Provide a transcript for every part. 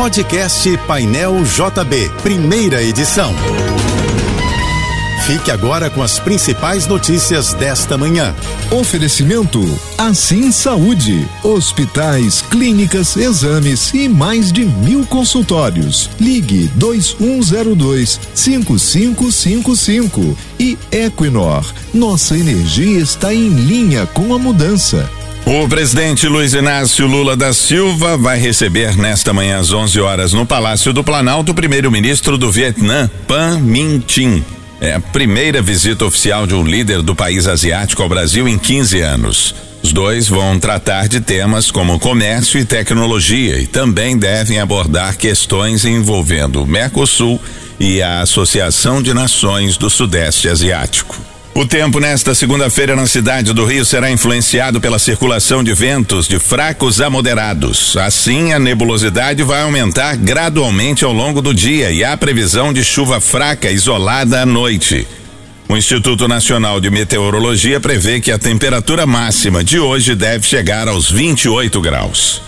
Podcast Painel JB, primeira edição. Fique agora com as principais notícias desta manhã. Oferecimento Assim Saúde. Hospitais, clínicas, exames e mais de mil consultórios. Ligue 2102 5555 e Equinor. Nossa energia está em linha com a mudança. O presidente Luiz Inácio Lula da Silva vai receber nesta manhã às 11 horas no Palácio do Planalto o primeiro-ministro do Vietnã, Pan Minh Chin. É a primeira visita oficial de um líder do país asiático ao Brasil em 15 anos. Os dois vão tratar de temas como comércio e tecnologia e também devem abordar questões envolvendo o Mercosul e a Associação de Nações do Sudeste Asiático. O tempo nesta segunda-feira na cidade do Rio será influenciado pela circulação de ventos de fracos a moderados. Assim, a nebulosidade vai aumentar gradualmente ao longo do dia e há previsão de chuva fraca isolada à noite. O Instituto Nacional de Meteorologia prevê que a temperatura máxima de hoje deve chegar aos 28 graus.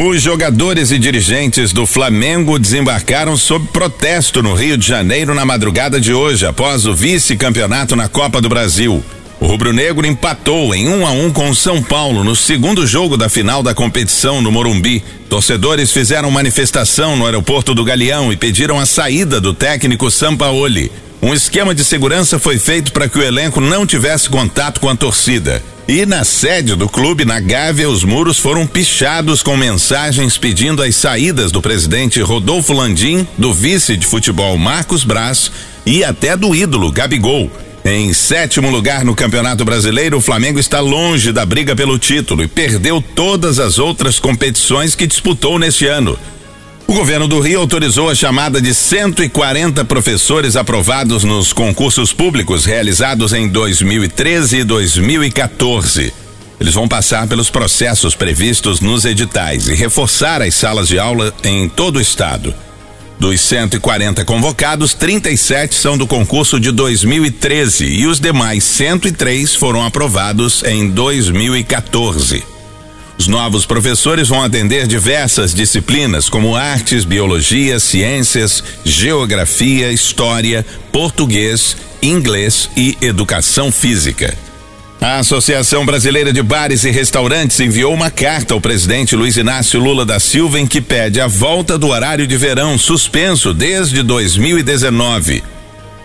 Os jogadores e dirigentes do Flamengo desembarcaram sob protesto no Rio de Janeiro na madrugada de hoje, após o vice-campeonato na Copa do Brasil. O rubro-negro empatou em 1 um a 1 um com o São Paulo no segundo jogo da final da competição no Morumbi. Torcedores fizeram manifestação no aeroporto do Galeão e pediram a saída do técnico Sampaoli. Um esquema de segurança foi feito para que o elenco não tivesse contato com a torcida. E na sede do clube, na Gávea, os muros foram pichados com mensagens pedindo as saídas do presidente Rodolfo Landim, do vice de futebol Marcos Braz e até do ídolo Gabigol. Em sétimo lugar no Campeonato Brasileiro, o Flamengo está longe da briga pelo título e perdeu todas as outras competições que disputou neste ano. O governo do Rio autorizou a chamada de 140 professores aprovados nos concursos públicos realizados em 2013 e 2014. Eles vão passar pelos processos previstos nos editais e reforçar as salas de aula em todo o estado. Dos 140 convocados, 37 são do concurso de 2013 e os demais 103 foram aprovados em 2014. Os novos professores vão atender diversas disciplinas, como artes, biologia, ciências, geografia, história, português, inglês e educação física. A Associação Brasileira de Bares e Restaurantes enviou uma carta ao presidente Luiz Inácio Lula da Silva em que pede a volta do horário de verão suspenso desde 2019.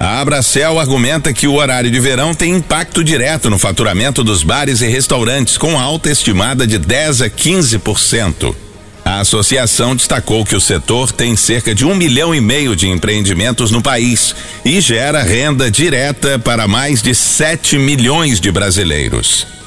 A Abracel argumenta que o horário de verão tem impacto direto no faturamento dos bares e restaurantes, com alta estimada de 10 a 15%. A associação destacou que o setor tem cerca de um milhão e meio de empreendimentos no país e gera renda direta para mais de 7 milhões de brasileiros.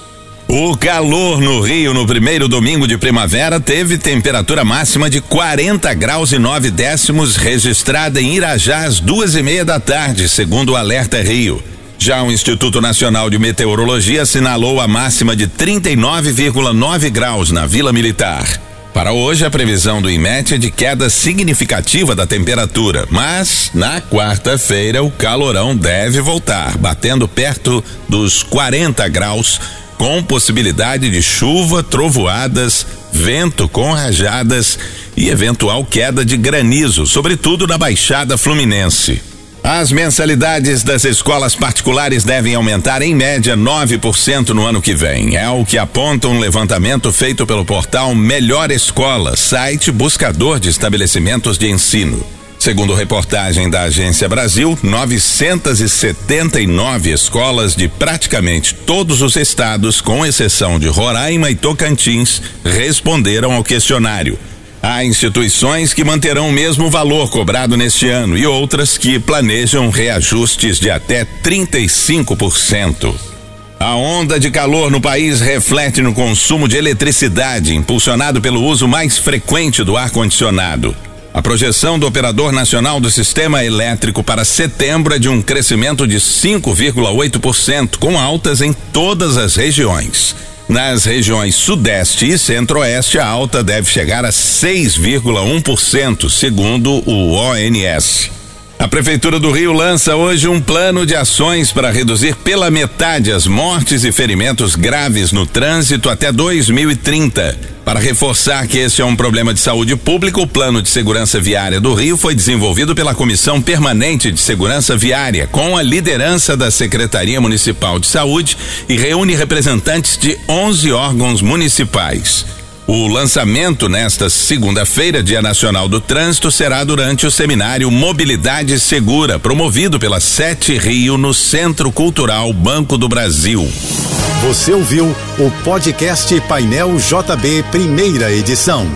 O calor no Rio no primeiro domingo de primavera teve temperatura máxima de 40 graus e 9 décimos registrada em Irajá às duas e meia da tarde, segundo o Alerta Rio. Já o Instituto Nacional de Meteorologia assinalou a máxima de 39,9 graus na Vila Militar. Para hoje, a previsão do IMET é de queda significativa da temperatura, mas na quarta-feira o calorão deve voltar, batendo perto dos 40 graus com possibilidade de chuva, trovoadas, vento com rajadas e eventual queda de granizo, sobretudo na Baixada Fluminense. As mensalidades das escolas particulares devem aumentar em média 9% no ano que vem. É o que aponta um levantamento feito pelo portal Melhor Escola, site buscador de estabelecimentos de ensino. Segundo reportagem da Agência Brasil, 979 escolas de praticamente todos os estados, com exceção de Roraima e Tocantins, responderam ao questionário. Há instituições que manterão o mesmo valor cobrado neste ano e outras que planejam reajustes de até 35%. A onda de calor no país reflete no consumo de eletricidade, impulsionado pelo uso mais frequente do ar-condicionado. A projeção do Operador Nacional do Sistema Elétrico para setembro é de um crescimento de 5,8%, com altas em todas as regiões. Nas regiões Sudeste e Centro-Oeste, a alta deve chegar a 6,1%, segundo o ONS. A Prefeitura do Rio lança hoje um plano de ações para reduzir pela metade as mortes e ferimentos graves no trânsito até 2030. Para reforçar que esse é um problema de saúde pública, o Plano de Segurança Viária do Rio foi desenvolvido pela Comissão Permanente de Segurança Viária, com a liderança da Secretaria Municipal de Saúde e reúne representantes de 11 órgãos municipais. O lançamento nesta segunda-feira, Dia Nacional do Trânsito, será durante o seminário Mobilidade Segura, promovido pela Sete Rio no Centro Cultural Banco do Brasil. Você ouviu o podcast Painel JB, primeira edição.